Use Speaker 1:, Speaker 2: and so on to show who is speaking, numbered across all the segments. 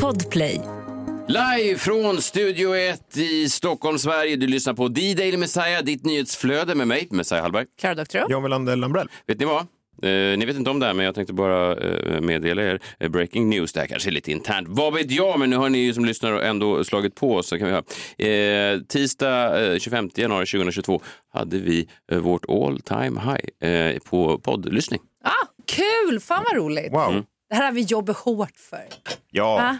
Speaker 1: Podplay.
Speaker 2: Live från Studio 1 i Stockholm, Sverige. Du lyssnar på D-Daily Messiah, ditt nyhetsflöde med mig, Messiah Hallberg.
Speaker 3: Klara Doktorow.
Speaker 4: John Welander Lambrell.
Speaker 2: Vet ni vad? Eh, ni vet inte om det här, men jag tänkte bara eh, meddela er eh, breaking news. Det här kanske är lite internt. Vad vet jag? Men nu har ni ju som lyssnar ändå slagit på. Så kan vi höra. Eh, tisdag eh, 25 januari 2022 hade vi eh, vårt all time high eh, på poddlyssning.
Speaker 3: Ah, kul! Fan vad roligt.
Speaker 4: Wow.
Speaker 3: Det här har vi jobbat hårt för.
Speaker 4: Ja,
Speaker 3: Va?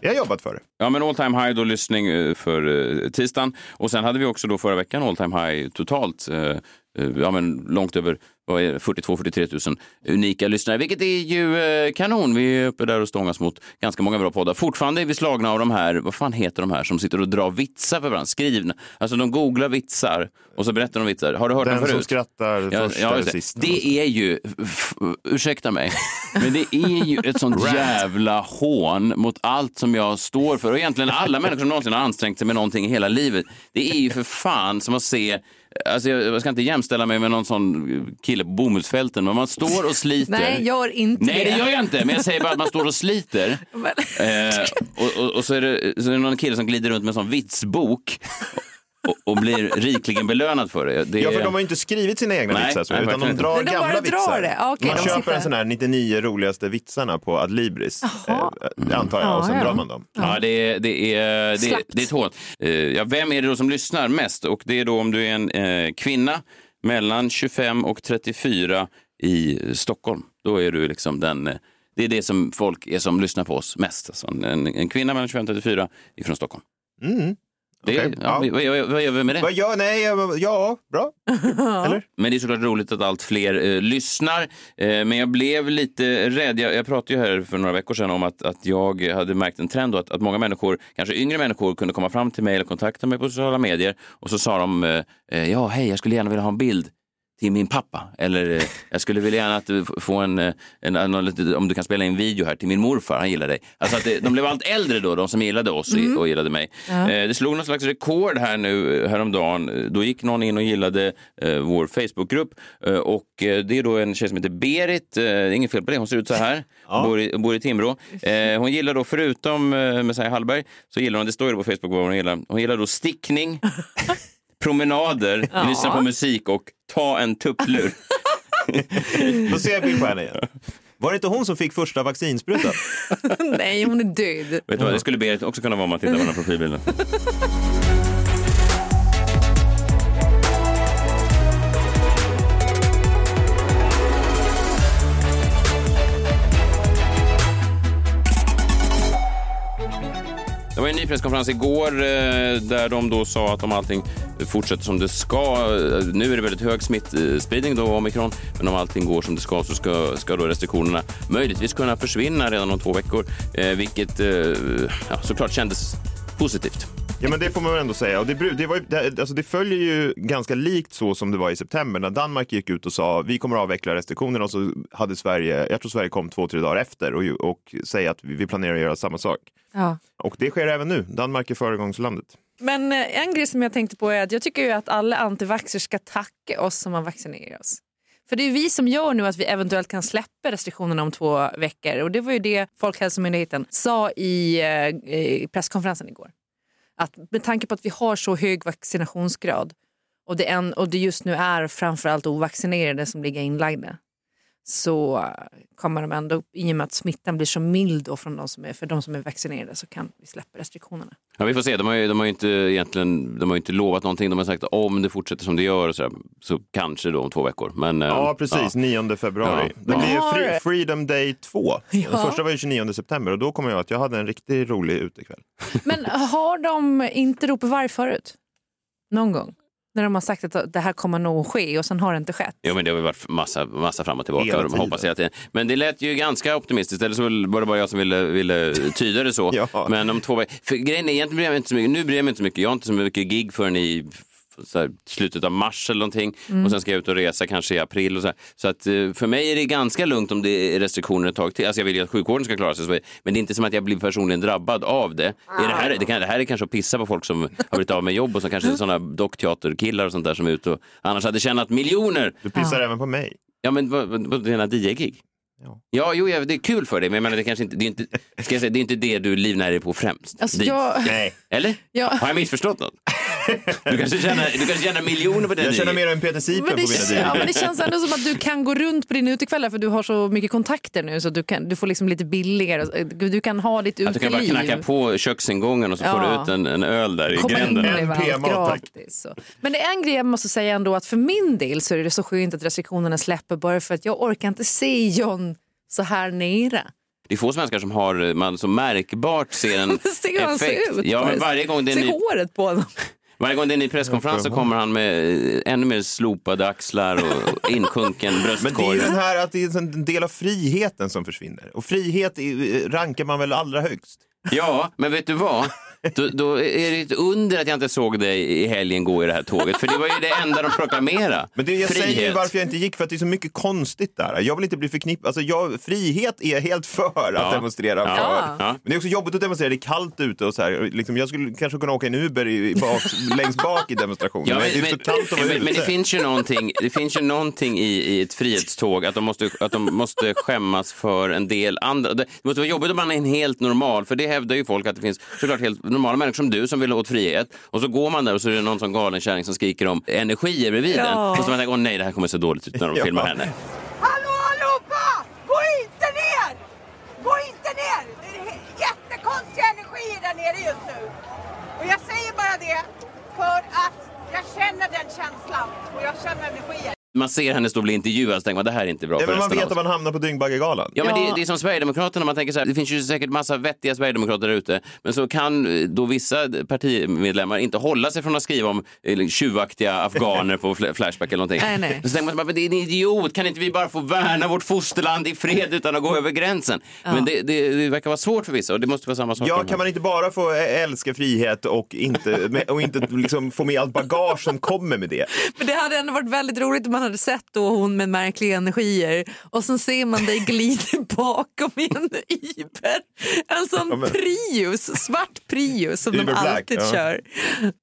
Speaker 4: jag har jobbat för det.
Speaker 2: Ja, men all time high då lyssning eh, för eh, tisdagen. Och sen hade vi också då förra veckan all time high totalt. eh, Ja, men långt över 42-43 000 unika lyssnare, vilket är ju eh, kanon. Vi är uppe där och stångas mot ganska många bra poddar. Fortfarande är vi slagna av de här, vad fan heter de här som sitter och drar vitsar för varandra? Skrivna. Alltså de googlar vitsar och så berättar de vitsar. Har du hört dem
Speaker 4: Den
Speaker 2: förut?
Speaker 4: som skrattar
Speaker 2: Ja,
Speaker 4: först
Speaker 2: ja,
Speaker 4: eller sist.
Speaker 2: det är ju, ursäkta mig, men det är ju ett sånt jävla hån mot allt som jag står för och egentligen alla människor som någonsin har ansträngt sig med någonting i hela livet. Det är ju för fan som att se Alltså jag ska inte jämställa mig med någon sån kille på bomullsfälten, men man står och sliter.
Speaker 3: Nej, gör inte
Speaker 2: Nej,
Speaker 3: det
Speaker 2: gör jag inte. Men jag säger bara att man står och sliter. Eh, och, och, och så, är det, så är det någon kille som glider runt med en sån vitsbok och, och blir rikligen belönad för det. det
Speaker 4: Ja, för de har ju inte skrivit sina egna
Speaker 2: Nej,
Speaker 4: vitsar, så,
Speaker 2: nej,
Speaker 4: utan de drar
Speaker 3: inte. De
Speaker 4: gamla
Speaker 3: drar
Speaker 4: vitsar.
Speaker 3: det. Okej,
Speaker 4: man
Speaker 3: de
Speaker 4: köper
Speaker 3: sitter-
Speaker 4: en sån här 99 roligaste vitsarna på Adlibris, eh, antar jag, och sen
Speaker 3: Ja, ja.
Speaker 4: drar man dem.
Speaker 2: Ja, det är, det är, det,
Speaker 3: Slappt.
Speaker 2: det är ett hån. Eh, Ja, vem är det då som lyssnar mest? Och det är då om du är en eh, kvinna mellan 25 och 34 i Stockholm. Då är du liksom den... eh, Det är det som folk är som lyssnar på oss mest. Alltså en, en kvinna mellan 25 och 34 ifrån Stockholm.
Speaker 4: Mm.
Speaker 2: Det,
Speaker 4: Okej,
Speaker 2: ja,
Speaker 4: ja.
Speaker 2: Vad, vad, vad gör vi med det?
Speaker 4: Vad gör, nej, ja, bra. Eller?
Speaker 2: Men det är såklart roligt att allt fler eh, lyssnar. Eh, men jag blev lite rädd. Jag, jag pratade ju här för några veckor sedan om att, att jag hade märkt en trend att, att många människor, kanske yngre människor, kunde komma fram till mig eller kontakta mig på sociala medier och så sa de eh, eh, ja, hej, jag skulle gärna vilja ha en bild till min pappa. Eller eh, jag skulle vilja gärna att du f- få en, eh, en, en, om du kan spela in video här till min morfar, han gillar dig. Alltså att det, de blev allt äldre då, de som gillade oss och- och gillade mig. Eh, det slog någon slags rekord här nu eh, häromdagen. Då gick någon in och gillade eh, vår Facebookgrupp eh, och det är då en tjej som heter Berit, eh, det är inget fel på det, hon ser ut så här, bor, i, bor i Timrå. Hon gillar då förutom eh, Messiah Hallberg så gillar hon, det står ju på Facebook vad hon gillar, hon gillar då stickning, promenader, lyssna på musik och ta en tupplur.
Speaker 4: Då ser jag bild på henne igen. Var det inte hon som fick första vaccinsprutan?
Speaker 3: Nej, hon är död.
Speaker 2: Vet du vad, det skulle Berit också kunna vara om man tittar på den här profilbilden. Var en ny presskonferens igår eh, där de då sa att om allting fortsätter som det ska, eh, nu är det väldigt hög smittspridning då, omikron, men om allting går som det ska så ska, ska då restriktionerna möjligtvis kunna försvinna redan om två veckor, eh, vilket ja, såklart kändes positivt.
Speaker 4: Ja, men det får man väl ändå säga. Och det, det, var, det, alltså det följer ju ganska likt så som det var i september när Danmark gick ut och sa vi kommer att avveckla restriktionerna och så hade Sverige, jag tror Sverige kom två, tre dagar efter och, och säga att vi, vi planerar att göra samma sak.
Speaker 3: Ja.
Speaker 4: Och det sker även nu. Danmark är föregångslandet.
Speaker 3: Men eh, en grej som jag tänkte på är att jag tycker ju att alla antivaxxers ska tacka oss som har vaccinerat oss. För det är vi som gör nu att vi eventuellt kan släppa restriktionerna om två veckor. Och det var ju det Folkhälsomyndigheten sa i, eh, i presskonferensen igår. Att med tanke på att vi har så hög vaccinationsgrad och det, en, och det just nu är framförallt ovaccinerade som ligger inlagda så eh, kommer de ändå, i och med att smittan blir så mild då från de som är, för de som är vaccinerade så kan vi släppa restriktionerna.
Speaker 2: Ja, vi får se. De har ju, de har ju inte egentligen de har inte lovat någonting. De har sagt att om det fortsätter som det gör så, så kanske då om två veckor. Men, eh,
Speaker 4: Ja, precis. 9 februari.
Speaker 2: Ja.
Speaker 4: Det blir
Speaker 3: Har-
Speaker 4: Fre- Freedom Day 2. Den första var ju 29 september och då kommer jag att jag hade en riktigt rolig utekväll.
Speaker 3: Men har de inte ropat varg förut? Någon gång? När de har sagt att det här kommer nog ske och sen har det inte skett.
Speaker 2: Jo, men det har varit massa, massa fram och tillbaka.
Speaker 4: Hela
Speaker 2: och de hoppas hela tiden. Men det lät ju ganska optimistiskt. Eller så var det bara jag som ville, ville tyda det så.
Speaker 4: Ja.
Speaker 2: Men om två veckor. Grejen är, egentligen bryr jag mig inte så mycket. Nu bryr jag mig inte så mycket. Jag har inte så mycket gig förrän i här, slutet av mars eller någonting. Och sen ska jag ut och resa kanske i april. Och så här. så att, eh, för mig är det ganska lugnt om det är restriktioner ett tag till. Alltså jag vill ju att sjukvården ska klara sig. så- Men det är inte som att jag blir personligen drabbad av det. Är det, här, det, kan, det här är kanske att pissa på folk som har blivit av med jobb och som kanske är sådana dockteaterkillar och sånt där som är ute och annars hade tjänat miljoner
Speaker 4: Du pissar även på mig.
Speaker 2: Ja, men vad, vad, vad dina DJ-gig? Ja, jo, ja, det är kul för dig, men jag menar, det, kanske inte, det, är inte, ska jag säga, det är inte det du livnär dig på främst.
Speaker 3: Alltså, jag,
Speaker 4: Nej,
Speaker 2: Eller?
Speaker 3: Ja.
Speaker 2: Har jag missförstått något? Du kanske tjänar, du kanske tjänar miljoner på den.
Speaker 4: jag känner mer än Peter Sipen
Speaker 3: men
Speaker 4: på
Speaker 3: det,
Speaker 4: mina
Speaker 3: ja, men det känns ändå som att du kan gå runt på dina utekvällar för du har så mycket kontakter nu så du, kan, du får liksom lite billigare. Du kan ha ditt
Speaker 2: Att du kan bara
Speaker 3: uteliv.
Speaker 2: knacka på köksingången och så får
Speaker 3: Ja.
Speaker 2: du ut en, en öl där i
Speaker 3: komma in
Speaker 2: gränden.
Speaker 4: En.
Speaker 3: Så. Men det är en grej jag måste säga ändå att för min del så är det så skönt att restriktionerna släpper bara för att jag orkar inte se John så här nere.
Speaker 2: Det är få svenskar som har, man så märkbart ser en
Speaker 3: Se hur han
Speaker 2: effekt.
Speaker 3: ser ut.
Speaker 2: Ja, men varje gång det är
Speaker 3: Se
Speaker 2: ny,
Speaker 3: håret på honom.
Speaker 2: varje gång det är en ny presskonferens så kommer han med eh, ännu mer slopade axlar och insjunken
Speaker 4: Men det är
Speaker 2: bröstkorg.
Speaker 4: ju den här att det är en del av friheten som försvinner. Och frihet är- rankar man väl allra högst.
Speaker 2: Ja, men vet du vad? Då, då är det ett under att jag inte såg dig i helgen gå i det här tåget. För det var ju det enda de proklamerade.
Speaker 4: Men det, jag säger ju
Speaker 2: Frihet.
Speaker 4: varför jag inte gick, för att det är så mycket konstigt där. Jag vill inte bli förknippad, alltså jag, frihet är jag helt för att
Speaker 2: Ja.
Speaker 4: demonstrera
Speaker 2: Ja.
Speaker 4: för.
Speaker 2: Ja.
Speaker 4: Men det är också jobbigt att demonstrera, det är kallt ute och så här. Liksom, jag skulle kanske kunna åka en Uber i, bak, längst bak i demonstrationen. Men,
Speaker 2: men,
Speaker 4: det är
Speaker 2: men,
Speaker 4: för kallt att vara
Speaker 2: men, men det finns ju någonting, det finns ju någonting i, i ett frihetståg att de, måste, att de måste skämmas för en del andra. Det måste vara jobbigt om man är en helt normal, för det hävdar ju folk att det finns såklart helt normala människor som du som vill åt frihet och så går man där och så är det någon sån galen kärring som skriker om energier bredvid
Speaker 3: Ja.
Speaker 2: den. Och så man tänker, åh nej, det här kommer se dåligt ut när de
Speaker 4: Ja.
Speaker 2: filmar henne.
Speaker 1: Hallå allihopa! Gå inte ner! Gå inte ner! Det är jättekonstiga energier där nere just nu. Och jag säger bara det för att jag känner den känslan och jag känner energier.
Speaker 2: Man ser henne stå och bli intervjuad så tänker man, det här är inte bra
Speaker 4: Ja,
Speaker 2: för
Speaker 4: men man vet att man hamnar på Dyngbaggegalan.
Speaker 2: Ja, men
Speaker 3: Ja.
Speaker 2: det, det är som Sverigedemokraterna, man tänker så här, det finns ju säkert massa vettiga Sverigedemokrater där ute, men så kan eh, då vissa partimedlemmar inte hålla sig från att skriva om eh, tjuvaktiga afghaner på fl- Flashback eller någonting.
Speaker 3: Nej, nej.
Speaker 2: Så tänker man, men det är en idiot, kan inte vi bara få värna vårt fosterland i fred utan att gå över gränsen? Men det, det, det verkar vara svårt för vissa och det måste vara samma sak.
Speaker 4: Ja, kan man inte bara få ä- älska frihet och inte, och inte liksom få med allt bagage som kommer med det?
Speaker 3: Men det hade ändå varit väldigt roligt om man hade sett då hon med märkliga energier och sen ser man dig glida bakom i en Uber. En sån
Speaker 4: Ja, men-
Speaker 3: Prius, svart Prius som de
Speaker 4: Uber Black,
Speaker 3: alltid
Speaker 4: ja.
Speaker 3: kör.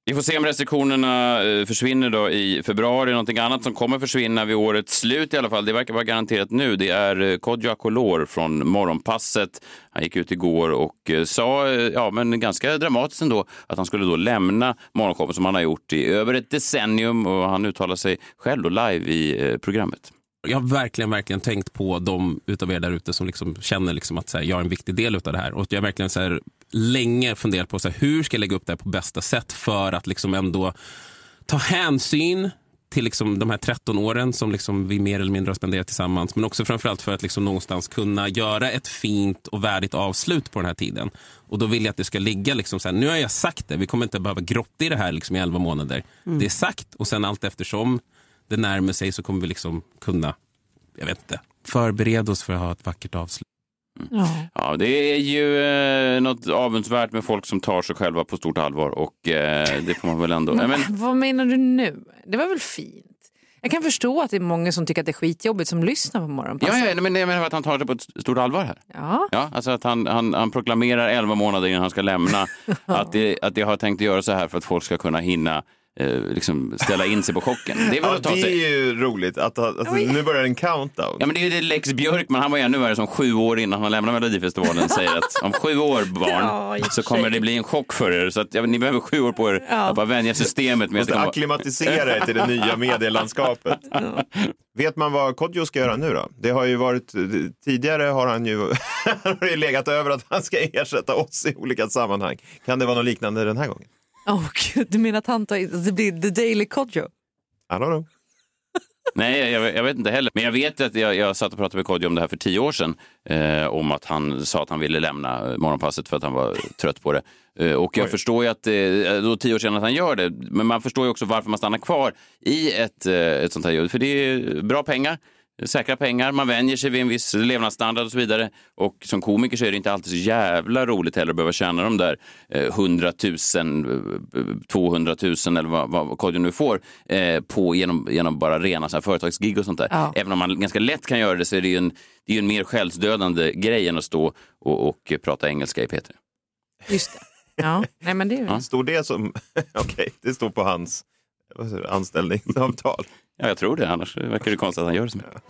Speaker 2: Vi får se om restriktionerna eh, försvinner då i februari. Någonting annat som kommer försvinna vid årets slut i alla fall, det verkar vara garanterat nu, det är eh, Kodjo Akolor från Morgonpasset. Han gick ut igår och eh, sa, ja men ganska dramatiskt ändå, att han skulle då lämna Morgonshowen som han har gjort i över ett decennium och han uttalar sig själv då live i eh, programmet.
Speaker 5: Jag har verkligen, verkligen tänkt på de utav er där ute som liksom känner liksom att så här, jag är en viktig del utav det här. Och jag har verkligen så här, länge funderat på så här, hur ska jag lägga upp det här på bästa sätt för att liksom ändå ta hänsyn till liksom de här 13 åren som liksom vi mer eller mindre har spenderat tillsammans. Men också framförallt för att liksom någonstans kunna göra ett fint och värdigt avslut på den här tiden. Och då vill jag att det ska ligga, liksom så här, nu har jag sagt det, vi kommer inte behöva grotta i det här liksom i 11 månader. Det är sagt och sen allt eftersom det närmar sig så kommer vi liksom kunna, jag vet inte, förbereda oss för att ha ett vackert avslut.
Speaker 3: Ja.
Speaker 2: Ja, det är ju eh, något avundsvärt med folk som tar sig själva på stort allvar och eh, det får man väl ändå... Men,
Speaker 3: Vad menar du nu? Det var väl fint? Jag kan förstå att det är många som tycker att det är skitjobbigt som lyssnar på morgonpasset.
Speaker 2: ja, ja, men jag menar att han tar det på ett stort allvar här.
Speaker 3: Ja.
Speaker 2: Ja, alltså att han, han, han proklamerar 11 månader innan han ska lämna att det, att det har tänkt göra så här för att folk ska kunna hinna eh, liksom ställa in sig på chocken. Det är väl
Speaker 4: Ja,
Speaker 2: att ta
Speaker 4: det
Speaker 2: sig...
Speaker 4: är ju roligt. Att, alltså,
Speaker 3: Oj.
Speaker 4: nu börjar en countdown.
Speaker 2: Ja, men det är ju det Lex Björkman, han var ju ännu värre som sju år innan han lämnade Melodifestivalen säger att om sju år barn
Speaker 3: Ja,
Speaker 2: så kommer det bli en chock för er. Så att, ja, ni behöver sju år på er
Speaker 3: Ja.
Speaker 2: att bara vänja systemet med att
Speaker 4: Måste
Speaker 2: kommer vara-
Speaker 4: acklimatisera er till det nya medielandskapet. Vet man vad Kodjo ska göra nu då? Det har ju varit, tidigare har han ju legat över att han ska ersätta oss i olika sammanhang. Kan det vara något liknande den här gången?
Speaker 3: Åh gud, du menar att han tar, det blir the daily Kodjo?
Speaker 4: I don't know.
Speaker 2: Nej, jag, jag vet inte heller. Men jag vet att jag, jag satt och pratade med Kodjo om det här för tio år sedan. Eh, om att han sa att han ville lämna eh, Morgonpasset för att han var trött på det. Eh, och jag
Speaker 4: Oj.
Speaker 2: förstår ju att eh, då tio år sedan att han gör det. Men man förstår ju också varför man stannar kvar i ett, eh, ett sånt här jobb. För det är bra pengar. Säkra pengar, man vänjer sig vid en viss levnadsstandard och så vidare. Och som komiker så är det inte alltid så jävla roligt heller att behöva tjäna de där eh, 100 000, eh, 200 000 eller vad, vad Kodjo nu får eh, på genom, genom bara rena så här företagsgig och sånt där.
Speaker 3: Ja.
Speaker 2: Även om man ganska lätt kan göra det så är det ju en, det är ju en mer själsdödande grej än att stå och, och prata engelska i P3.
Speaker 3: Just det. Ja, nej men det är
Speaker 2: Ja.
Speaker 4: Står det som, okej, det står på hans du, anställningsavtal.
Speaker 2: Ja, jag tror det. Annars verkar det konstigt att han gör det så mycket.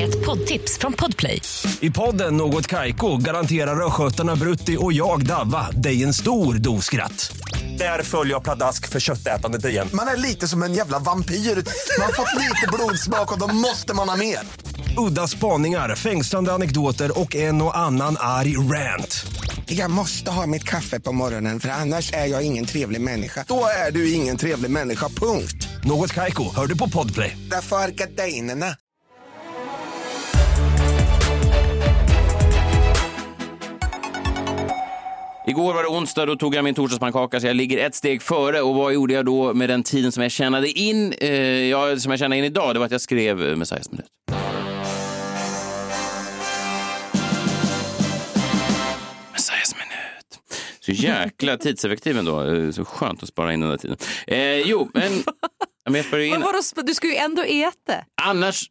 Speaker 6: Ett poddtips från Podplay.
Speaker 7: I podden Något Kaiko garanterar rörskötarna Brutti och jag, Davva, dig en stor dos skratt. Där följer jag pladask för köttätandet igen.
Speaker 8: Man är lite som en jävla vampyr. Man har fått lite blodsmak och då måste man ha mer.
Speaker 7: Udda spaningar, fängslande anekdoter och en och annan arg rant.
Speaker 8: Jag måste ha mitt kaffe på morgonen för annars är jag ingen trevlig människa. Då är du ingen trevlig människa, punkt.
Speaker 7: Något Kaiko, hör du på Podplay.
Speaker 8: Därför är gardinerna.
Speaker 2: Igår var det onsdag, då tog jag min torsdagspannkaka så jag ligger ett steg före. Och vad gjorde jag då med den tiden som jag tjänade in? Eh, ja, som jag tjänade in idag, det var att jag skrev eh, Messiahs minut. Så jäkla tidseffektiv ändå. Eh, Så skönt att spara in den där tiden. Eh, jo, men... men jag sparar ju in.
Speaker 3: Vadå, du ska ju ändå äta.
Speaker 2: Annars...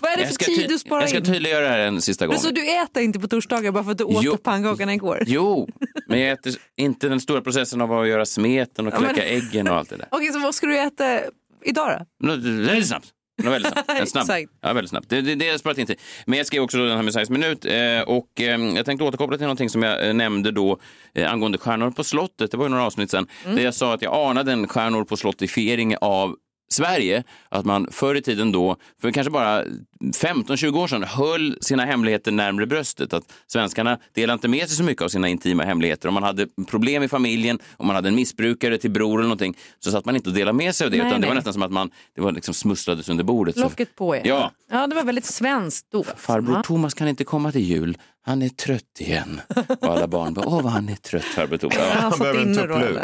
Speaker 3: Vad är det för tid du sparar
Speaker 2: Jag ska
Speaker 3: in?
Speaker 2: tydliggöra det här en sista gång.
Speaker 3: Men så du äter inte på torsdagar bara för att du åt
Speaker 2: Jo.
Speaker 3: pannkakorna igår?
Speaker 2: Jo, men jag äter inte den stora processen av att göra smeten och
Speaker 3: Ja, men-
Speaker 2: kläcka äggen och allt det där.
Speaker 3: Okej, så vad ska du äta idag då?
Speaker 2: Väldigt snabbt. Nå, Väldigt snabbt. Snabb. Ja, väldigt snabbt. Det, det, det sparat in. Men jag skrev också den här Messiahs minut eh, och eh, jag tänkte återkoppla till någonting som jag eh, nämnde då eh, angående Stjärnor på slottet. Det var ju några avsnitt sedan där jag sa att jag anade en Stjärnor på slottifiering av Sverige, att man förr i tiden då, för kanske bara 15-20 år sedan, höll sina hemligheter närmre bröstet. Att svenskarna delade inte med sig så mycket av sina intima hemligheter. Om man hade problem i familjen, om man hade en missbrukare till bror eller någonting, så satt man inte och delade med sig av det,
Speaker 3: Nej,
Speaker 2: utan det var
Speaker 3: nej.
Speaker 2: nästan som att man, det var liksom smusslades under bordet.
Speaker 3: Locket på ja.
Speaker 2: Ja.
Speaker 3: Ja, det var väldigt svenskt då.
Speaker 2: Farbror. Thomas kan inte komma till jul. Han är trött igen. Och alla barn bara, åh vad han är trött farbror Thomas.
Speaker 3: Ja, han
Speaker 4: behöver en tupplur.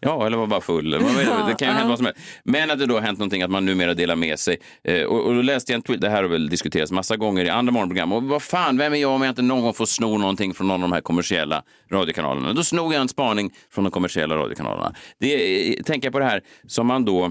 Speaker 2: Ja, eller var bara full. Det kan ju hända vad som helst. Men att det då har hänt någonting att man numera delar med sig. Eh, och, och då läste jag en tweet, det här har väl diskuterats massa gånger i andra morgonprogram. Och vad fan, vem är jag om jag inte någon gång får sno någonting från någon av de här kommersiella radiokanalerna? Då snor jag en spaning från de kommersiella radiokanalerna. Det, eh, tänker jag på det här som man då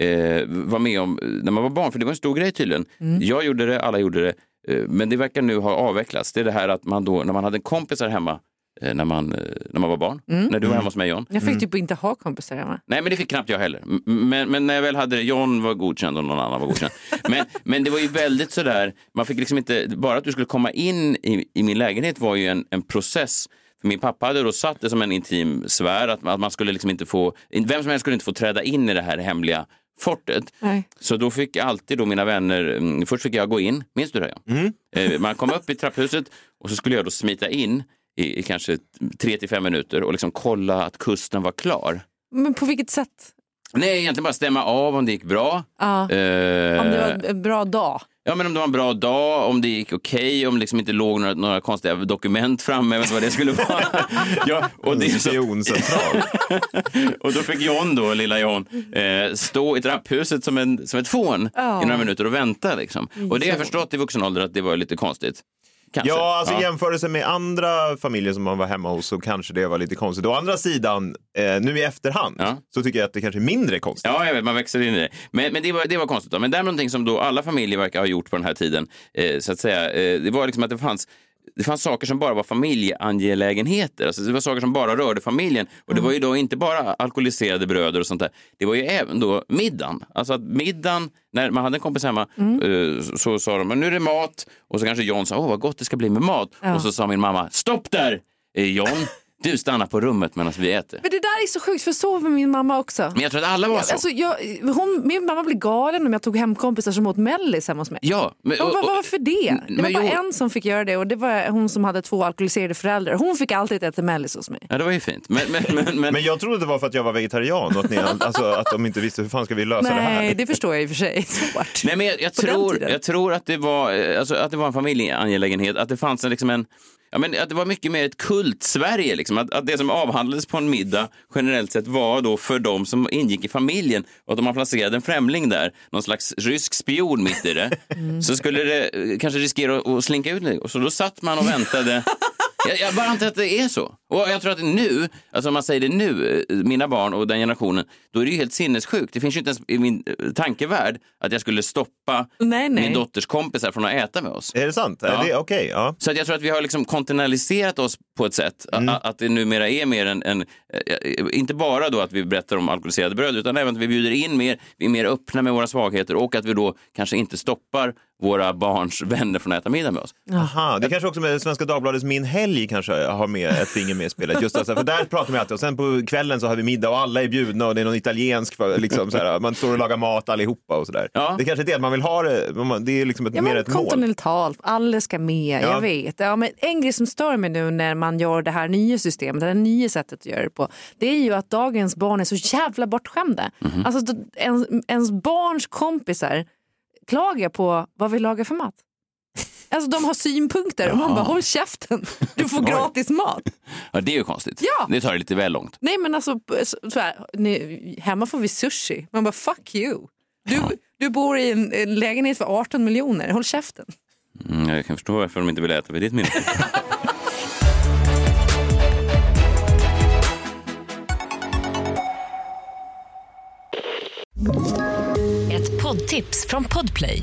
Speaker 2: eh, var med om när man var barn, för det var en stor grej tydligen. Jag gjorde det, alla gjorde det. Eh, Men det verkar nu ha avvecklats. Det är det här att man då, när man hade kompisar hemma eh, när man, eh, när man var barn, när du var hemma hos mig John,
Speaker 3: Jag fick typ inte ha kompisar hemma.
Speaker 2: Nej, men det fick knappt jag heller. Men, men när jag väl hade det, John var godkänd och någon annan var godkänd. Men, men det var ju väldigt sådär, man fick liksom inte, bara att du skulle komma in i, i min lägenhet var ju en, en process. För min pappa hade då satt det som en intim sfär, att, att man skulle liksom inte få, vem som helst skulle inte få träda in i det här hemliga fortet.
Speaker 3: Nej.
Speaker 2: Så då fick alltid då mina vänner, mm, först fick jag gå in, minns du det? Ja? Eh, Man kom upp i trapphuset och så skulle jag då smita in i, i kanske tre till fem minuter och liksom kolla att kusten var klar.
Speaker 3: Men på vilket sätt?
Speaker 2: Nej, egentligen bara stämma av om det gick bra.
Speaker 3: Ja.
Speaker 2: Eh,
Speaker 3: Om det var en bra dag?
Speaker 2: Ja, men om det var en bra dag, om det gick okej, om det liksom inte låg några, några konstiga dokument framme, jag vet inte vad det skulle vara. ja, och, det,
Speaker 4: Spioncentral.
Speaker 2: och då fick John, då, lilla John, eh, stå i trapphuset som, en, som ett fån
Speaker 3: Ja.
Speaker 2: i några minuter och vänta. Liksom. Och det har jag förstått i vuxen ålder att det var lite konstigt. Kanske.
Speaker 4: Ja, alltså i jämförelse med andra familjer som man var hemma hos så kanske det var lite konstigt. Å andra sidan, eh, nu i efterhand,
Speaker 2: Ja.
Speaker 4: så tycker jag att det kanske är mindre konstigt.
Speaker 2: Ja, jag vet, man växer in i det. Men, men det, var, det var konstigt. Då. Men det är någonting som då alla familjer verkar ha gjort på den här tiden. Eh, så att säga. Eh, det var liksom att det fanns det fanns saker som bara var familjeangelägenheter. Alltså det var saker som bara rörde familjen. Och det var ju då inte bara alkoholiserade bröder och sånt där. Det var ju även då middagen. Alltså att middagen, när man hade en kompis hemma, eh, så, sa de, men nu är det mat. Och så kanske John sa, åh vad gott det ska bli med mat.
Speaker 3: Ja.
Speaker 2: Och så sa min mamma, stopp där! Eh, John, du stannar på rummet medan vi äter.
Speaker 3: Men det där är så sjukt, för så var min mamma också.
Speaker 2: Men jag tror att alla var så.
Speaker 3: Alltså, jag, hon, min mamma blev galen om jag tog hem kompisar som åt mellis hemma hos mig.
Speaker 2: Ja, men,
Speaker 3: Och, vad- varför det? Det var bara
Speaker 2: jo-
Speaker 3: en som fick göra det och det var hon som hade två alkoholiserade föräldrar. Hon fick alltid äta mellis hos mig.
Speaker 2: Ja, det var ju fint. Men, men, men, men,
Speaker 4: Men jag trodde det var för att jag var vegetarian och att, ni, alltså, att de inte visste hur fan ska vi lösa det här.
Speaker 3: Nej, det förstår jag i och för sig. Svårt.
Speaker 2: Nej, men jag, jag, tror, jag tror att det var, eh, alltså, att det var en familjeangelägenhet, att det fanns en, liksom en Ja, men att det var mycket mer ett kult-Sverige. Liksom. Att, att det som avhandlades på en middag generellt sett var då för de som ingick i familjen. Och att om man placerade en främling där, någon slags rysk spion mitt i det, så skulle det eh, kanske riskera att, att slinka ut. Och Så då satt man och väntade. Jag, jag bara antar att det är så. Och jag tror att nu, alltså om man säger det nu, eh, mina barn och den generationen, då är det ju helt sinnessjukt. Det finns ju inte ens i min eh, tankevärld att jag skulle stoppa
Speaker 3: Nej, nej.
Speaker 2: min dotters kompisar från att äta med oss.
Speaker 4: Är det sant?
Speaker 2: Ja.
Speaker 4: Okej, ja.
Speaker 2: Så att jag tror att vi har liksom kontinentaliserat oss på ett sätt.
Speaker 4: Mm.
Speaker 2: Att det numera är mer en, en, eh, inte bara då att vi berättar om alkoholiserade bröd, utan även att vi bjuder in mer, vi är mer öppna med våra svagheter och att vi då kanske inte stoppar våra barns vänner från att äta middag med oss.
Speaker 4: Aha, det kanske också med Svenska Dagbladets Min helg kanske har med ett finger med i spelet. Just alltså, för där pratar vi alltid och sen på kvällen så har vi middag och alla är bjudna och det är någon italiensk, för, liksom, så här, man står och lagar mat allihopa och sådär.
Speaker 2: Ja.
Speaker 4: Det kanske är det att man vill ha det, man- det är liksom ett,
Speaker 3: Ja,
Speaker 4: mer ett mål.
Speaker 3: kontinentalt, alla ska med,
Speaker 4: Ja.
Speaker 3: jag vet. Ja, men en grej som stör mig nu när man gör det här nya systemet, det här nya sättet att göra det på, det är ju att dagens barn är så jävla bortskämda.
Speaker 4: Mhm.
Speaker 3: Alltså, då- ens, ens barns kompisar klagar på vad vi lagar för mat. Alltså de har synpunkter och man bara håll käften, du får gratis mat.
Speaker 2: Ja, det är ju konstigt.
Speaker 3: Ja.
Speaker 2: Det tar det lite väl långt.
Speaker 3: Nej men alltså, så, så här, ni, hemma får vi sushi. Man bara fuck you. Du, du bor i en, en lägenhet för 18 miljoner, håll käften.
Speaker 2: Mm, jag kan förstå varför de inte vill äta vid ditt minne.
Speaker 6: Ett poddtips från Podplay.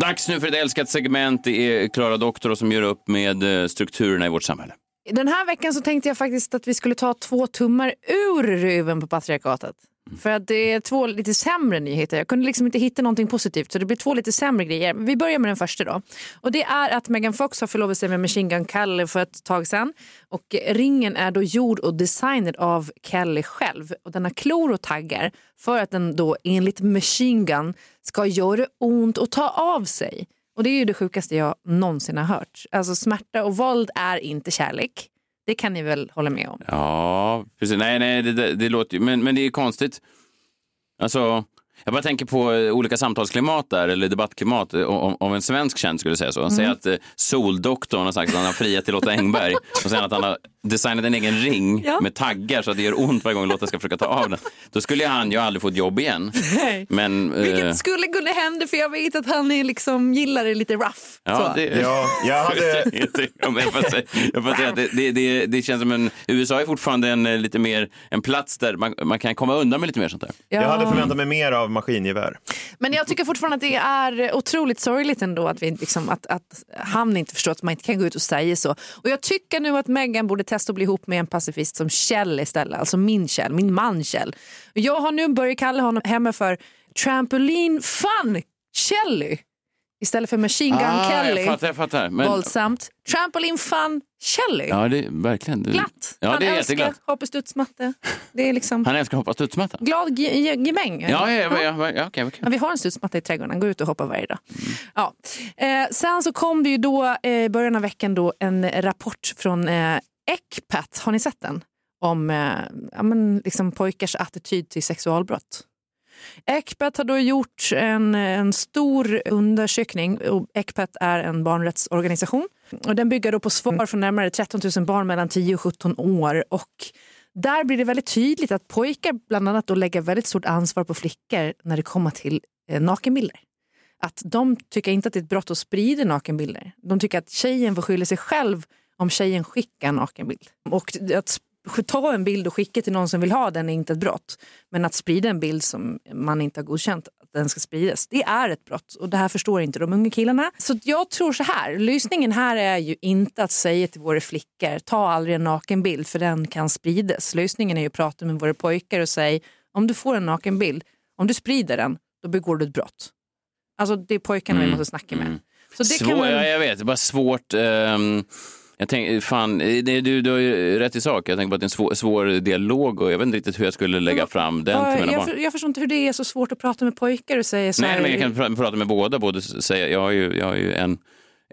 Speaker 2: Dags nu för ett älskat segment. Det är Klara Doktor som gör upp med eh, strukturerna i vårt samhälle.
Speaker 3: Den här veckan så tänkte jag faktiskt att vi skulle ta två tummar ur ruven på patriarkatet. För att det är två lite sämre nyheter. Jag kunde liksom inte hitta någonting positivt så det blir två lite sämre grejer. Vi börjar med den första då. Och det är att Megan Fox har förlovat sig med Machine Gun Kelly för ett tag sedan. Och ringen är då gjord och designad av Kelly själv. Och den har klor och taggar för att den då enligt Machine Gun ska göra ont och ta av sig. Och det är ju det sjukaste jag någonsin har hört. Alltså smärta och våld är inte kärlek. Det kan ni väl hålla med om?
Speaker 2: Ja, precis. Nej, nej, det, det, det låter ju... Men, men det är konstigt. Alltså, jag bara tänker på eh, olika samtalsklimat där, eller debattklimat. eh, Om, om en svensk känd skulle säga så. Säg att eh, Soldoktorn har sagt att han har friat till Lotta Engberg och sen att han har designat en egen ring
Speaker 3: Ja.
Speaker 2: med taggar så att det gör ont varje gång Lotta ska försöka ta av den. Då skulle han ju aldrig få ett jobb igen.
Speaker 3: Nej.
Speaker 2: Men... eh,
Speaker 3: Vilket skulle kunna hända för jag vet att han är liksom, gillar det lite rough.
Speaker 2: Ja,
Speaker 3: så.
Speaker 2: det,
Speaker 4: Ja, jag hade...
Speaker 2: Ja, jag får säga, jag får säga att det, det, det, det känns som en... USA är fortfarande en eh, lite mer en plats där man, man kan komma undan med lite mer sånt där.
Speaker 4: Jag hade
Speaker 3: Ja.
Speaker 4: förväntat mig mer av maskingevär.
Speaker 3: Men jag tycker fortfarande att det är otroligt sorgligt ändå att, vi liksom, att, att han inte förstår att man inte kan gå ut och säga så. Och jag tycker nu att Meghan borde testa att bli ihop med en pacifist som Kjell istället, alltså min Kjell, min man Kjell. Jag har nu börjat kalla honom hemma för Trampoline Fun Kelly istället för Machine Gun
Speaker 2: Ah,
Speaker 3: Kelly.
Speaker 2: jag fattar, jag fattar. Men,
Speaker 3: Våldsamt. Trampoline Fun Kelly.
Speaker 2: ja, det är verkligen... Det,
Speaker 3: Glatt.
Speaker 2: Ja,
Speaker 3: han
Speaker 2: det är
Speaker 3: älskar
Speaker 2: jätteglatt.
Speaker 3: hoppa studsmatta. Det är liksom
Speaker 2: Han älskar att hoppa studsmatta.
Speaker 3: glad ge- ge- gemäng.
Speaker 2: Ja, ja, ja, ja, ja, okej.
Speaker 3: Ja, vi har en studsmatta i trädgården, han går ut och hoppar varje dag. Ja. Eh, sen så kom det ju då eh, i början av veckan då en rapport från eh, Ecpat, har ni sett den? Om eh, ja, men liksom pojkars attityd till sexualbrott. Ecpat har då gjort en, en stor undersökning. Ecpat är en barnrättsorganisation. Och den bygger då på svar från närmare 13 000 barn mellan 10 och 17 år. Och där blir det väldigt tydligt att pojkar bland annat då lägger väldigt stort ansvar på flickor när det kommer till eh, nakenbilder. Att de tycker inte att det är ett brott att sprida nakenbilder. De tycker att tjejen får skylla sig själv om tjejen skickar en nakenbild. Och att ta en bild och skicka till någon som vill ha den är inte ett brott. Men att sprida en bild som man inte har godkänt att den ska spridas, det är ett brott. Och det här förstår inte de unga killarna. Så jag tror så här, lösningen här är ju inte att säga till våra flickor, ta aldrig en nakenbild för den kan spridas. Lösningen är ju att prata med våra pojkar och säga, om du får en nakenbild, om du sprider den, då begår du ett brott. Alltså det är pojkarna vi måste snacka med. Så det
Speaker 2: Svår,
Speaker 3: kan man...
Speaker 2: ja, jag vet, det är bara svårt. ehm, jag tänk, fan, det, du, du har ju rätt i sak. Jag tänker på att det är en svår, svår dialog och jag vet inte riktigt hur jag skulle lägga fram den till mina
Speaker 3: jag,
Speaker 2: barn.
Speaker 3: för, jag förstår inte hur det är så svårt att prata med pojkar och säga så
Speaker 2: Nej,
Speaker 3: här.
Speaker 2: men jag kan pra- prata med båda. Både säga, jag, har ju, jag har ju en,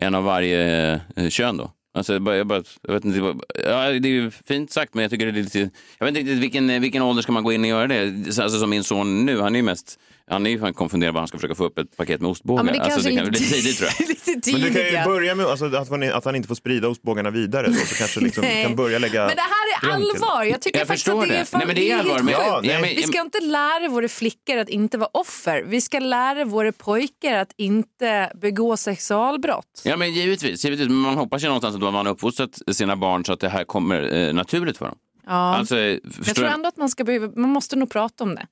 Speaker 2: en av varje eh, kön då. Alltså, jag, bara, jag, bara, jag vet inte, ja, det är ju fint sagt, men jag tycker det är lite... Jag vet inte vilken, vilken ålder ska man gå in och göra det? Alltså, som min son nu, han är ju mest... Han är ju fan konfunderad vad han ska försöka få upp ett paket med ostbågar.
Speaker 3: Ja, det
Speaker 2: alltså, det kan bli tidigt tror jag.
Speaker 3: Lite
Speaker 4: Men du
Speaker 3: tidigt
Speaker 4: kan ju
Speaker 3: ja.
Speaker 4: börja med alltså, att, han, att han inte får sprida ostbågarna vidare. Då, så kanske liksom, du kan börja lägga
Speaker 3: Men det här är allvar. Jag tycker
Speaker 2: Jag
Speaker 3: faktiskt
Speaker 2: förstår
Speaker 3: att det är fan
Speaker 2: Nej, men det är
Speaker 3: helt
Speaker 2: allvar, men-.
Speaker 4: Ja, nej.
Speaker 2: men-
Speaker 3: Vi ska inte lära våra flickor att inte vara offer. Vi ska lära våra pojkar att inte begå sexualbrott.
Speaker 2: Ja, men givetvis. givetvis. Men man hoppas ju någonstans man har uppfostrat sina barn så att det här kommer eh, naturligt för dem.
Speaker 3: Ja.
Speaker 2: Alltså, eh,
Speaker 3: jag tror ändå att man ska behöva, man måste nog prata om det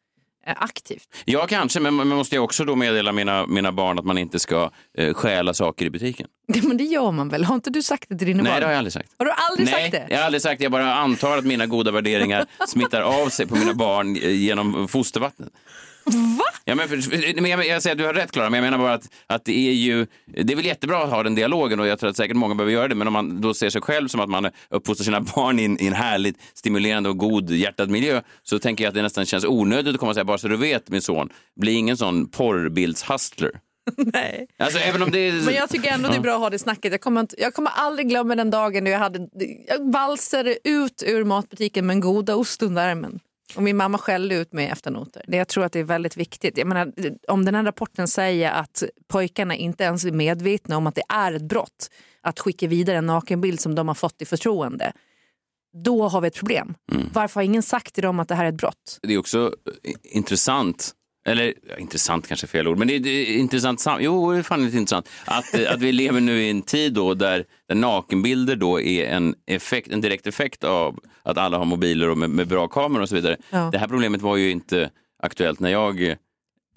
Speaker 3: eh, aktivt.
Speaker 2: Ja, kanske, men man måste jag också då meddela mina, mina barn att man inte ska eh, stjäla saker i butiken.
Speaker 3: Men det gör man väl? Har inte du sagt det till dina
Speaker 2: Nej,
Speaker 3: barn?
Speaker 2: det har jag aldrig sagt.
Speaker 3: Har du aldrig
Speaker 2: Nej,
Speaker 3: sagt det?
Speaker 2: jag har aldrig sagt det. Jag bara antar att mina goda värderingar smittar av sig på mina barn eh, genom fostervattnet.
Speaker 3: Va?
Speaker 2: Ja, men för, men jag, jag säger att du har rätt Klara, men jag menar bara att, att det är ju, det är väl jättebra att ha den dialogen och jag tror att säkert många behöver göra det, men om man då ser sig själv som att man uppfostrar sina barn i en, i en härligt stimulerande och god hjärtad miljö, så tänker jag att det nästan känns onödigt att komma och säga, bara så du vet min son, bli ingen sån porrbildshustler.
Speaker 3: Nej.
Speaker 2: Alltså även om det är...
Speaker 3: Men jag tycker ändå det är bra att ha det snacket. Jag kommer, inte, jag kommer aldrig glömma den dagen då jag, hade, jag valsade ut ur matbutiken med en goda ost under armen. Och min mamma skällde ut mig efter noter. Det jag tror att det är väldigt viktigt. Jag menar, om den här rapporten säger att pojkarna inte ens är medvetna om att det är ett brott att skicka vidare en nakenbild som de har fått i förtroende. Då har vi ett problem. Varför har ingen sagt till dem att det här är ett brott?
Speaker 2: Det är också intressant, eller ja, intressant kanske är fel ord, men det är, det är intressant, sam- jo det är fan lite intressant, att, eh, att vi lever nu i en tid då där, där nakenbilder då är en, effekt, en direkt effekt av att alla har mobiler och med, med bra kameror och så vidare.
Speaker 3: Ja.
Speaker 2: Det här problemet var ju inte aktuellt när jag eh,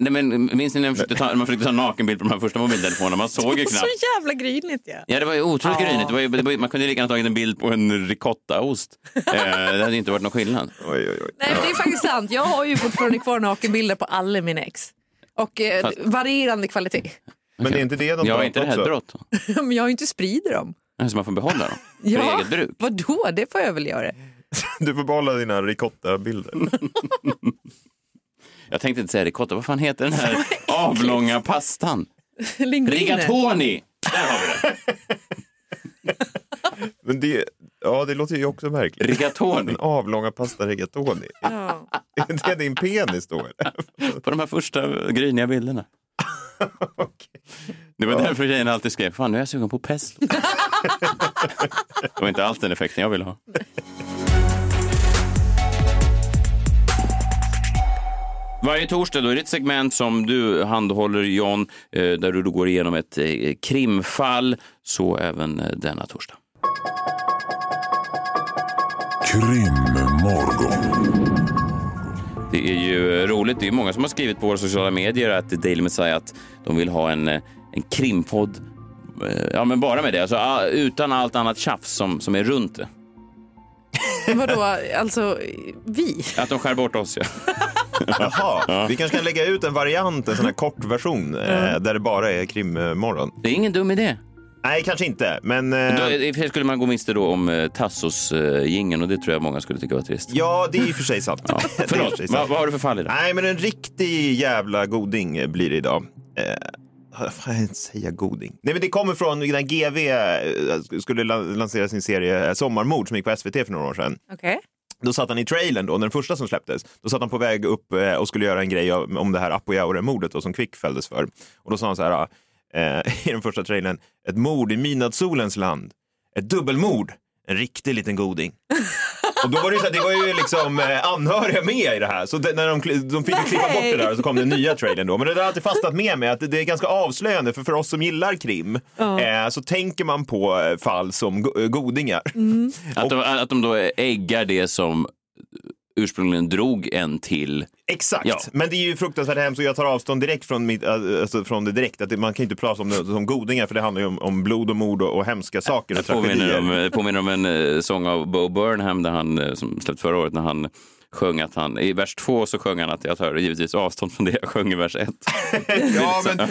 Speaker 2: Nej, men minns ni när man försökte ta, man försökte ta nakenbild på de här första mobiltelefonerna? Man såg ju knappt.
Speaker 3: Så jävla grinigt ja.
Speaker 2: Ja, det var ju otroligt
Speaker 3: Ja.
Speaker 2: grynigt. Det var ju, det var, man kunde ju lika gärna tagit en bild på en ricottaost. eh, det hade inte varit någon skillnad.
Speaker 4: Oj, oj, oj.
Speaker 3: Nej, det är faktiskt sant. Jag har ju fortfarande kvar nakenbilder på alla mina ex. Och eh,
Speaker 2: Fast-
Speaker 3: varierande kvalitet.
Speaker 4: Men är inte det något
Speaker 2: Ja, är
Speaker 4: brott
Speaker 2: inte det här brott?
Speaker 3: Men jag har ju inte spridit dem.
Speaker 2: Så man får behålla dem för
Speaker 3: Ja.
Speaker 2: eget bruk?
Speaker 3: Vadå? Det får jag väl göra.
Speaker 4: Du får behålla dina ricotta-bilder.
Speaker 2: Jag tänkte inte säga ricotta. Vad fan heter den här avlånga pastan?
Speaker 3: Linguine.
Speaker 2: Rigatoni! Där har vi det.
Speaker 4: Men det, ja, det låter ju också märkligt.
Speaker 2: Rigatoni.
Speaker 4: Den avlånga pasta rigatoni.
Speaker 3: Ja.
Speaker 4: Är det din penis då? eller?
Speaker 2: På de här första gryniga bilderna. Det var därför tjejerna alltid skrev, fan nu är jag sugen på pesto. det var inte alls den effekten jag ville ha. Varje torsdag då är det ett segment som du handhåller John, eh, där du då går igenom ett eh, krimfall. Så även eh, denna torsdag.
Speaker 9: Krimmorgon.
Speaker 2: Det är ju roligt. Det är många som har skrivit på våra sociala medier att Daily Messiah att de vill ha en, en krimpodd. Ja, men bara med det. Alltså, ah, utan allt annat tjafs som, som är runt det.
Speaker 3: Vadå, alltså vi?
Speaker 2: Att de skär bort oss, ja.
Speaker 4: Jaha, vi kanske kan lägga ut en variant, en sån här kort version eh, där det bara är krimmorgon.
Speaker 2: Det är ingen dum idé.
Speaker 4: Nej, kanske inte, men...
Speaker 2: Då,
Speaker 4: Eh,
Speaker 2: sig skulle man gå miste då om eh, Tassos jingeln och det tror jag många skulle tycka var trist.
Speaker 4: ja, det är i och för sig sant.
Speaker 2: Ja.
Speaker 4: För
Speaker 2: Förlåt,
Speaker 4: sig
Speaker 2: vad,
Speaker 4: sant.
Speaker 2: vad har du för fall idag?
Speaker 4: Nej, men en riktig jävla goding blir det idag. Eh, vad fan, jag säga goding. Nej, men det kommer från när GV eh, skulle lan- lansera sin serie eh, Sommarmord som gick på SVT för några år sedan.
Speaker 3: Okej.
Speaker 4: Då satt han i trailern, då, den första som släpptes. Då satt han på väg upp eh, och skulle göra en grej om det här Apojaure-mordet som Quick fälldes för. Och då sa han så här, eh, i den första trailern, ett mord i midnattssolens land. Ett dubbelmord, en riktig liten goding. Och då var det, så här, det var ju liksom eh, anhöriga med i det här. Så det, när de, de fick ju klippa bort det där och så kom den nya trailern då. Men det har alltid fastnat med mig att det, är ganska avslöjande för för oss som gillar krim eh, så tänker man på eh, fall som go- eh, godingar.
Speaker 2: Att de, att de då äggar det som ursprungligen drog en till...
Speaker 4: Exakt,
Speaker 2: Ja.
Speaker 4: men det är ju fruktansvärt hemskt och jag tar avstånd direkt från, mitt, alltså från det direkt. Att det, man kan inte prata om det som godingar för det handlar ju om, om blod och mord och, och hemska saker och
Speaker 2: Jag påminner
Speaker 4: tragedier.
Speaker 2: om, eh, påminner om en eh, sång av Bo Burnham där han, eh, som släpptes förra året när han sjöng att han, i vers två så sjöng han att jag tar givetvis avstånd från det jag sjöng i vers ett.
Speaker 4: ja, men,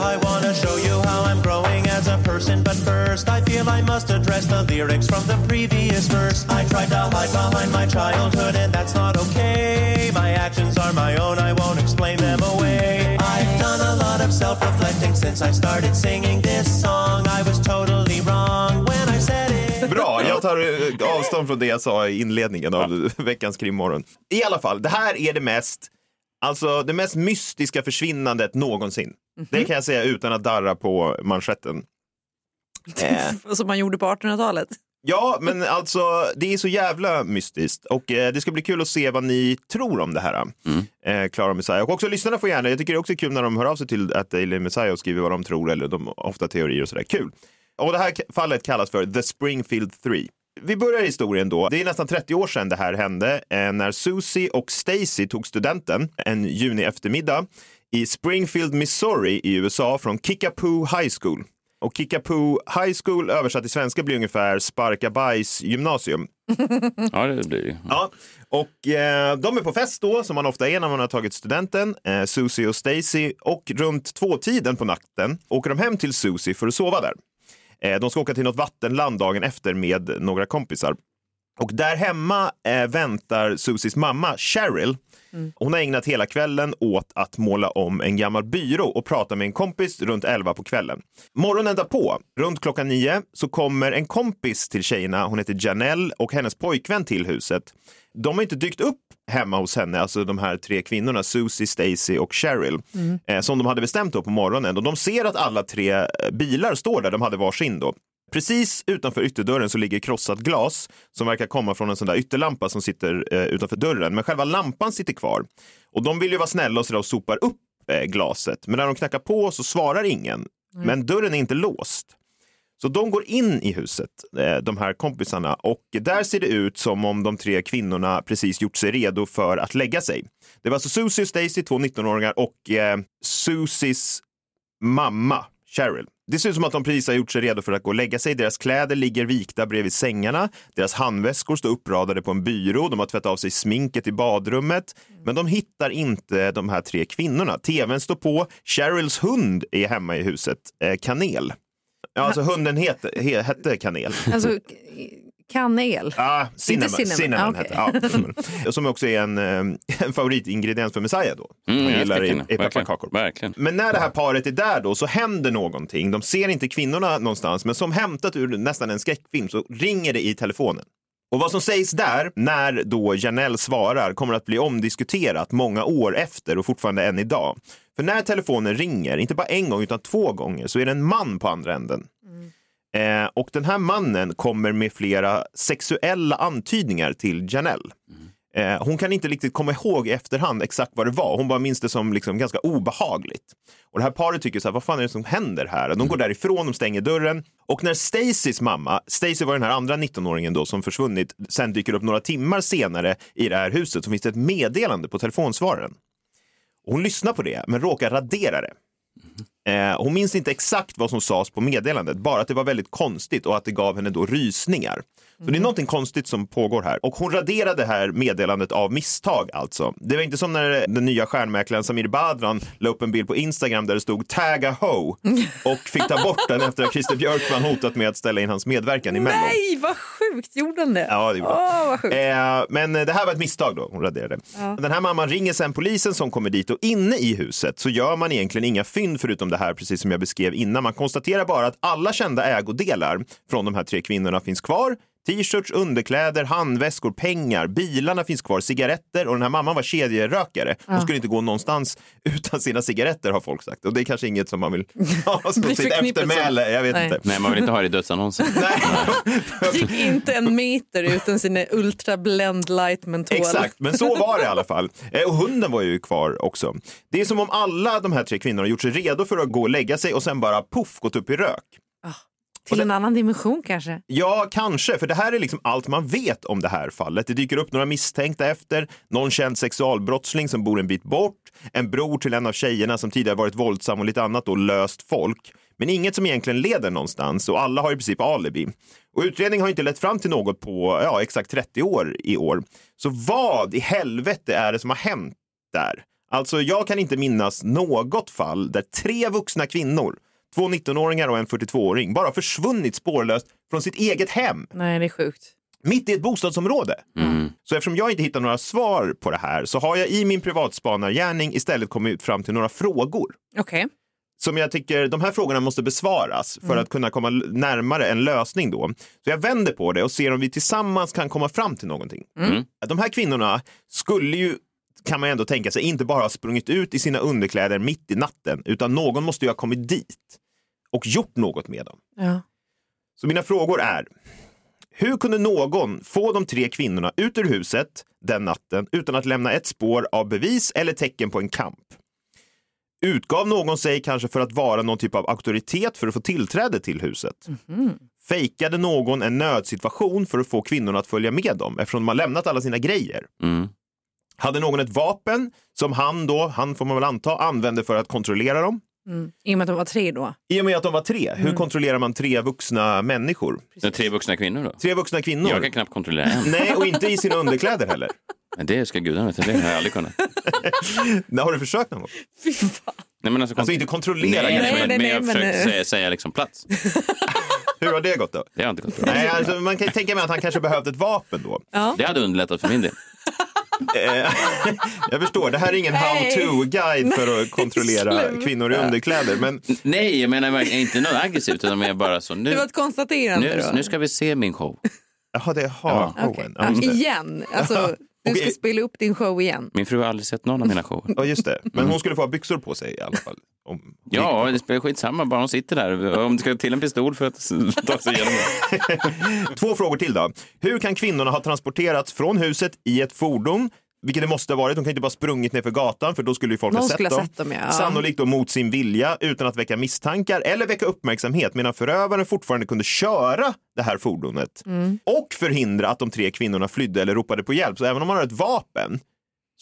Speaker 10: I wanna show you how I'm growing as a person, but first I feel I must address the lyrics from the previous verse. I tried to hide behind my childhood, and that's not okay. My actions are my own, I won't explain them away. I've done a lot of self reflection. reflecting since I started singing this song. I was totally wrong when I said it.
Speaker 4: Bra, jag tar eh, avstånd från det jag sa i inledningen av veckans krimmorgon. I alla fall, det här är det mest, alltså det mest mystiska försvinnandet någonsin. Det kan jag säga utan att darra på manschetten. Eh,
Speaker 3: Som man gjorde på 1800-talet.
Speaker 4: Ja, men alltså det är så jävla mystiskt och eh, det ska bli kul att se vad ni tror om det här. Eh, Clara Messiah. Och också lyssnarna får gärna, jag tycker det är också kul när de hör av sig till att Daily Messiah och skriver vad de tror eller de ofta teorier och sådär. Kul. Och det här fallet kallas för The Springfield 3. Vi börjar historien då. Det är nästan 30 år sedan det här hände eh, när Susie och Stacy tog studenten en juni eftermiddag i Springfield, Missouri i USA från Kickapoo High School. Och Kickapoo High School översatt till svenska blir ungefär Sparka Bajs gymnasium.
Speaker 2: Ja, det blir det.
Speaker 4: Ja, och eh, de är på fest då, som man ofta är när man har tagit studenten. Eh, Susie och Stacy. Och runt tvåtiden på natten åker de hem till Susie för att sova där. Eh, de ska åka till något vattenland dagen efter med några kompisar. Och där hemma eh, väntar Susies mamma Cheryl. Hon har ägnat hela kvällen åt att måla om en gammal byrå och prata med en kompis runt 11 på kvällen. Morgonen därpå, runt klockan 9, så kommer en kompis till tjejerna, hon heter Janelle, och hennes pojkvän till huset. De har inte dykt upp hemma hos henne, alltså de här tre kvinnorna, Susie, Stacy och Cheryl, eh, som de hade bestämt då på morgonen. Och de ser att alla tre eh, bilar står där, de hade varsin då. Precis utanför ytterdörren så ligger krossat glas som verkar komma från en sån där ytterlampa som sitter eh, utanför dörren. Men själva lampan sitter kvar. Och de vill ju vara snälla och, så och sopar upp eh, glaset. Men när de knackar på så svarar ingen. Men dörren är inte låst. Så de går in i huset, eh, de här kompisarna, och där ser det ut som om de tre kvinnorna precis gjort sig redo för att lägga sig. Det var alltså Susie och Stacy, två 19-åringar, och eh, Susies mamma, Cheryl. Det ser ut som att de precis har gjort sig redo för att gå och lägga sig. Deras kläder ligger vikta bredvid sängarna. Deras handväskor står uppradade på en byrå. De har tvättat av sig sminket i badrummet. Men de hittar inte de här tre kvinnorna. TVn står på. Cheryls hund är hemma i huset. Eh, kanel. Ja, alltså hunden hette, he, hette Kanel.
Speaker 3: Alltså, kanel.
Speaker 4: Ah, cinnamon,
Speaker 3: cinnamon.
Speaker 4: cinnamon,
Speaker 3: Ah, okej.
Speaker 4: hette, ja. Som också är en, eh, en favoritingrediens för Messiah då.
Speaker 2: Mm,
Speaker 4: Man
Speaker 2: jag
Speaker 4: gillar i, i pepparkakor.
Speaker 2: Verkligen.
Speaker 4: Men när det här paret är där då så händer någonting. De ser inte kvinnorna någonstans, men som hämtat ur nästan en skräckfilm så ringer det i telefonen. Och vad som sägs där, när då Janelle svarar, kommer att bli omdiskuterat många år efter och fortfarande än idag. För när telefonen ringer, inte bara en gång utan två gånger, så är det en man på andra änden. Eh, och den här mannen kommer med flera sexuella antydningar till Janelle. Eh, hon kan inte riktigt komma ihåg i efterhand exakt vad det var. Hon bara minns det som liksom ganska obehagligt. Och det här paret tycker så här, vad fan är det som händer här? De går därifrån, de stänger dörren. Och när Stacys mamma, Stacy var den här andra 19-åringen då som försvunnit, sen dyker upp några timmar senare i det här huset så finns det ett meddelande på telefonsvararen. Och hon lyssnar på det, men råkar radera det. Eh, hon minns inte exakt vad som sades på meddelandet, bara att det var väldigt konstigt och att det gav henne då rysningar. Så det är någonting konstigt som pågår här. Och hon raderade det här meddelandet av misstag alltså. Det var inte som när den nya stjärnmäklaren Samir Badran la upp en bild på Instagram där det stod tag a ho och fick ta bort den efter att Christer Björkman hotat med att ställa in hans medverkan i Mello.
Speaker 3: Nej, vad sjukt gjorde han det?
Speaker 4: Ja, det bra.
Speaker 3: Åh, vad sjukt.
Speaker 4: Eh, men det här var ett misstag då, hon raderade. Den här mamman ringer sen polisen som kommer dit och inne i huset så gör man egentligen inga fynd förutom det här, precis som jag beskrev innan. Man konstaterar bara att alla kända ägodelar från de här tre kvinnorna finns kvar. T-shirts, underkläder, handväskor, pengar, bilarna finns kvar, cigaretter och den här mamman var kedjerökare. Hon skulle inte gå någonstans utan sina cigaretter har folk sagt. Och det är kanske inget som man vill ha som sitt eftermäle. Jag vet
Speaker 3: Nej.
Speaker 4: inte.
Speaker 2: Nej, man vill inte ha det i dödsannonsen.
Speaker 3: Gick inte en meter utan sina Ultra Blend Light mentol.
Speaker 4: Exakt, men så var det i alla fall. Eh, Och hunden var ju kvar också. Det är som om alla de här tre kvinnorna har gjort sig redo för att gå och lägga sig och sen bara puff gått upp i rök.
Speaker 3: Till en annan dimension kanske.
Speaker 4: Ja, kanske, för det här är liksom allt man vet om det här fallet. Det dyker upp några misstänkta efter, någon känd sexualbrottsling som bor en bit bort, en bror till en av tjejerna som tidigare varit våldsam och lite annat och löst folk. Men inget som egentligen leder någonstans och alla har i princip alibi. Och utredningen har inte lett fram till något på ja, exakt 30 år i år. Så vad i helvete är det som har hänt där? Alltså, jag kan inte minnas något fall där tre vuxna kvinnor, två 19-åringar och en 42-åring, bara försvunnit spårlöst från sitt eget hem
Speaker 3: Nej, det är sjukt.
Speaker 4: mitt i ett bostadsområde. Så eftersom jag inte hittar några svar på det här så har jag i min privatspanargärning istället kommit ut fram till några frågor.
Speaker 3: Okej.
Speaker 4: som jag tycker, de här frågorna måste besvaras för
Speaker 3: Mm.
Speaker 4: att kunna komma närmare en lösning då. Så jag vänder på det och ser om vi tillsammans kan komma fram till någonting.
Speaker 2: Mm.
Speaker 4: De här kvinnorna skulle ju, kan man ändå tänka sig, inte bara ha sprungit ut i sina underkläder mitt i natten, utan någon måste ju ha kommit dit och gjort något med dem.
Speaker 3: Ja.
Speaker 4: Så mina frågor är, hur kunde någon få de tre kvinnorna ut ur huset den natten utan att lämna ett spår av bevis eller tecken på en kamp? Utgav någon sig kanske för att vara någon typ av auktoritet för att få tillträde till huset? Fejkade någon en nödsituation för att få kvinnorna att följa med dem eftersom de har lämnat alla sina grejer?
Speaker 2: Mm.
Speaker 4: Hade någon ett vapen som han då, han får man väl anta, använde för att kontrollera dem?
Speaker 3: Mm. I och med att de var tre då.
Speaker 4: I och med att de var tre, hur kontrollerar man tre vuxna människor?
Speaker 2: Är tre vuxna kvinnor då?
Speaker 4: Tre vuxna kvinnor?
Speaker 2: Jag kan knappt kontrollera en.
Speaker 4: Nej, och inte i sina underkläder heller.
Speaker 2: Men det ska gudarna veta, det har jag aldrig kunnat.
Speaker 4: Nej, har du försökt någon gång?
Speaker 2: Nej, men alltså,
Speaker 4: Alltså inte kontrollera
Speaker 2: nej,
Speaker 4: kanske,
Speaker 2: nej,
Speaker 4: men-
Speaker 2: men, men jag
Speaker 3: men-
Speaker 2: försökte säga, säga liksom plats.
Speaker 4: Hur har det gått då?
Speaker 2: Det har inte gått bra.
Speaker 4: Nej, alltså, man kan tänka mig att han kanske behövde ett vapen då.
Speaker 2: Det hade underlättat för min del.
Speaker 4: Eh, jag förstår, det här är ingen how-to-guide för att kontrollera kvinnor i underkläder. Men
Speaker 2: Nej, jag menar verkligen inte något aggressivt utan mer bara så. Nu,
Speaker 3: Det var ett konstaterande
Speaker 2: nu, nu ska vi se min show.
Speaker 4: jaha, det är ha-showen. Ja,
Speaker 3: Ja,
Speaker 4: just det.
Speaker 3: igen. Alltså, du ska spela upp din show igen.
Speaker 2: Min fru har aldrig sett någon av mina shower.
Speaker 4: Ja, just det. Men hon skulle få ha byxor på sig i alla fall. Om...
Speaker 2: Ja, det spelar skitsamma, bara hon sitter där. Om det ska till en pistol för att ta sig igenom det.
Speaker 4: Två frågor till då. Hur kan kvinnorna ha transporterats från huset i ett fordon? Vilket det måste ha varit. De kan inte bara sprungit ner för gatan för då skulle ju folk
Speaker 3: Någon
Speaker 4: ha sett dem.
Speaker 3: sett dem, ja.
Speaker 4: Sannolikt då mot sin vilja utan att väcka misstankar eller väcka uppmärksamhet medan förövaren fortfarande kunde köra det här fordonet
Speaker 3: Mm.
Speaker 4: och förhindra att de tre kvinnorna flydde eller ropade på hjälp. Så även om man har ett vapen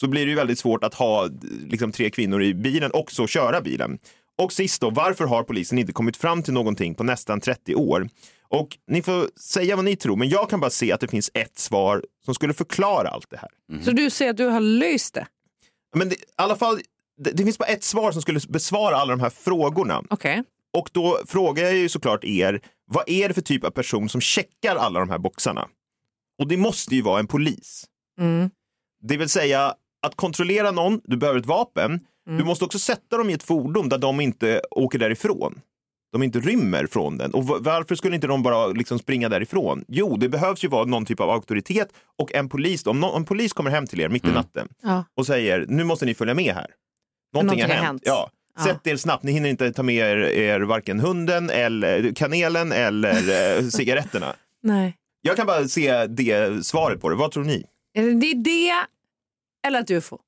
Speaker 4: så blir det ju väldigt svårt att ha liksom, tre kvinnor i bilen och så köra bilen. Och sist då, varför har polisen inte kommit fram till någonting på nästan 30 år? Och ni får säga vad ni tror, men jag kan bara se att det finns ett svar som skulle förklara allt det här.
Speaker 3: Så du säger att du har löst det?
Speaker 4: Men det, i alla fall, det, det finns bara ett svar som skulle besvara alla de här frågorna.
Speaker 3: Okej.
Speaker 4: Och då frågar jag ju såklart er, vad är det för typ av person som checkar alla de här boxarna? Och det måste ju vara en polis.
Speaker 3: Mm.
Speaker 4: Det vill säga att kontrollera någon, du behöver ett vapen. Du måste också sätta dem i ett fordon där de inte åker därifrån. De inte rymmer från den. Och va- varför skulle inte de bara liksom springa därifrån? Jo, det behövs ju vara någon typ av auktoritet och en polis. Om någon, en polis kommer hem till er mitt i natten
Speaker 3: Ja.
Speaker 4: och säger nu måste ni följa med här. Någonting, har hänt. Ja.
Speaker 3: Ja.
Speaker 4: Sätt er snabbt, ni hinner inte ta med er, er varken hunden eller kanelen eller eh, cigaretterna.
Speaker 3: Nej.
Speaker 4: Jag kan bara se det svaret på det. Vad tror ni?
Speaker 3: Är det det, det eller att du får?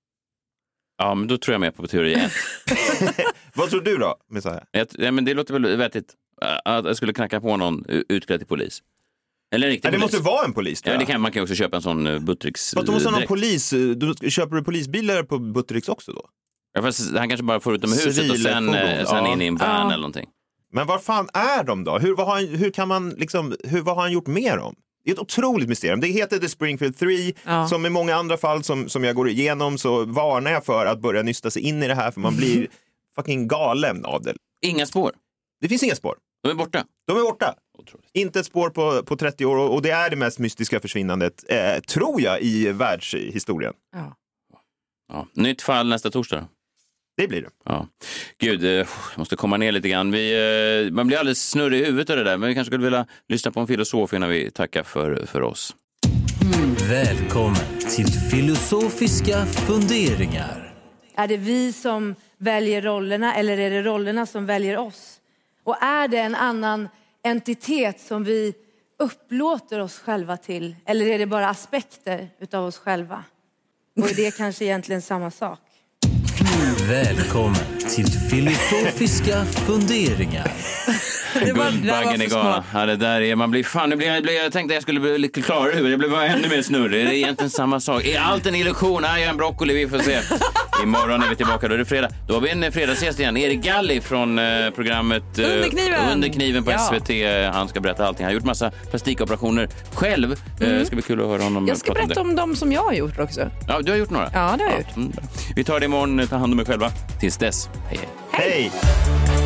Speaker 2: Ja, men då tror jag mer på teori ett.
Speaker 4: Vad tror du då, Messiah?
Speaker 2: Jag- Ja, men det låter väl vettigt äh, att jag skulle knacka på någon utklädd till polis. Eller en riktig
Speaker 4: Nej, det
Speaker 2: polis.
Speaker 4: måste vara en polis. tror
Speaker 2: Ja,
Speaker 4: jag.
Speaker 2: det kan, man kan ju också köpa en sån uh, Buttricks
Speaker 4: Fast du måste ha någon polis. Du, köper du polisbilar på Buttericks också då?
Speaker 2: Ja, fast han kanske bara får ut dem ur huset och sen,
Speaker 4: Civilfordon,
Speaker 2: eh, sen
Speaker 4: ja.
Speaker 2: in i en van
Speaker 3: Ja.
Speaker 2: eller någonting.
Speaker 4: Men var fan är de då? Hur, vad har han, hur kan man liksom, hur, vad har han gjort med dem? Det är ett otroligt mysterium. Det heter The Springfield 3.
Speaker 3: Ja.
Speaker 4: Som i många andra fall som, som jag går igenom så varnar jag för att börja nysta sig in i det här för man blir fucking galen av det.
Speaker 2: Inga spår.
Speaker 4: Det finns inga spår.
Speaker 2: De är borta.
Speaker 4: De är borta.
Speaker 2: Otroligt.
Speaker 4: Inte ett spår på, på 30 år och, och det är det mest mystiska försvinnandet, eh, tror jag, i världshistorien.
Speaker 3: Ja.
Speaker 2: Ja. Nytt fall nästa torsdag.
Speaker 4: Det blir det.
Speaker 2: Ja. Gud, eh, jag måste komma ner lite grann. Vi, eh, man blir alldeles snurrig i huvudet av det där, men vi kanske skulle vilja lyssna på en filosof innan vi tackar för, för oss.
Speaker 9: Välkommen till filosofiska funderingar.
Speaker 11: Är det vi som väljer rollerna eller är det rollerna som väljer oss? Och är det en annan entitet som vi upplåter oss själva till? Eller är det bara aspekter utav oss själva? Och är det kanske egentligen samma sak?
Speaker 9: Välkommen till filosofiska funderingar.
Speaker 3: Det var-
Speaker 2: Guldbaggen galen.
Speaker 3: smart.
Speaker 2: Ja, det där är, man blir fan, nu blir, jag, jag tänkte jag skulle bli lite klarare i huvudet. Jag blev bara ännu mer snurrig. Det är egentligen samma sak. Är allt en illusion? Nej, jag är en broccoli. Vi får se. Imorgon är vi tillbaka. Då är det fredag. Då har vi en fredagsgäst igen. Erik Galli från eh, programmet eh,
Speaker 3: Under kniven.
Speaker 2: Under kniven på
Speaker 3: Ja.
Speaker 2: SVT. Han ska berätta allting. Han har gjort massa plastikoperationer själv. Eh, ska bli kul att höra honom
Speaker 3: Mm. Jag ska
Speaker 2: om
Speaker 3: berätta om de som jag har gjort också.
Speaker 2: Ja, du har gjort några?
Speaker 3: Ja, det har jag gjort.
Speaker 2: Mm, vi tar det imorgon. Ta hand om er själva. Tills dess. Hej, hej.
Speaker 4: Hej!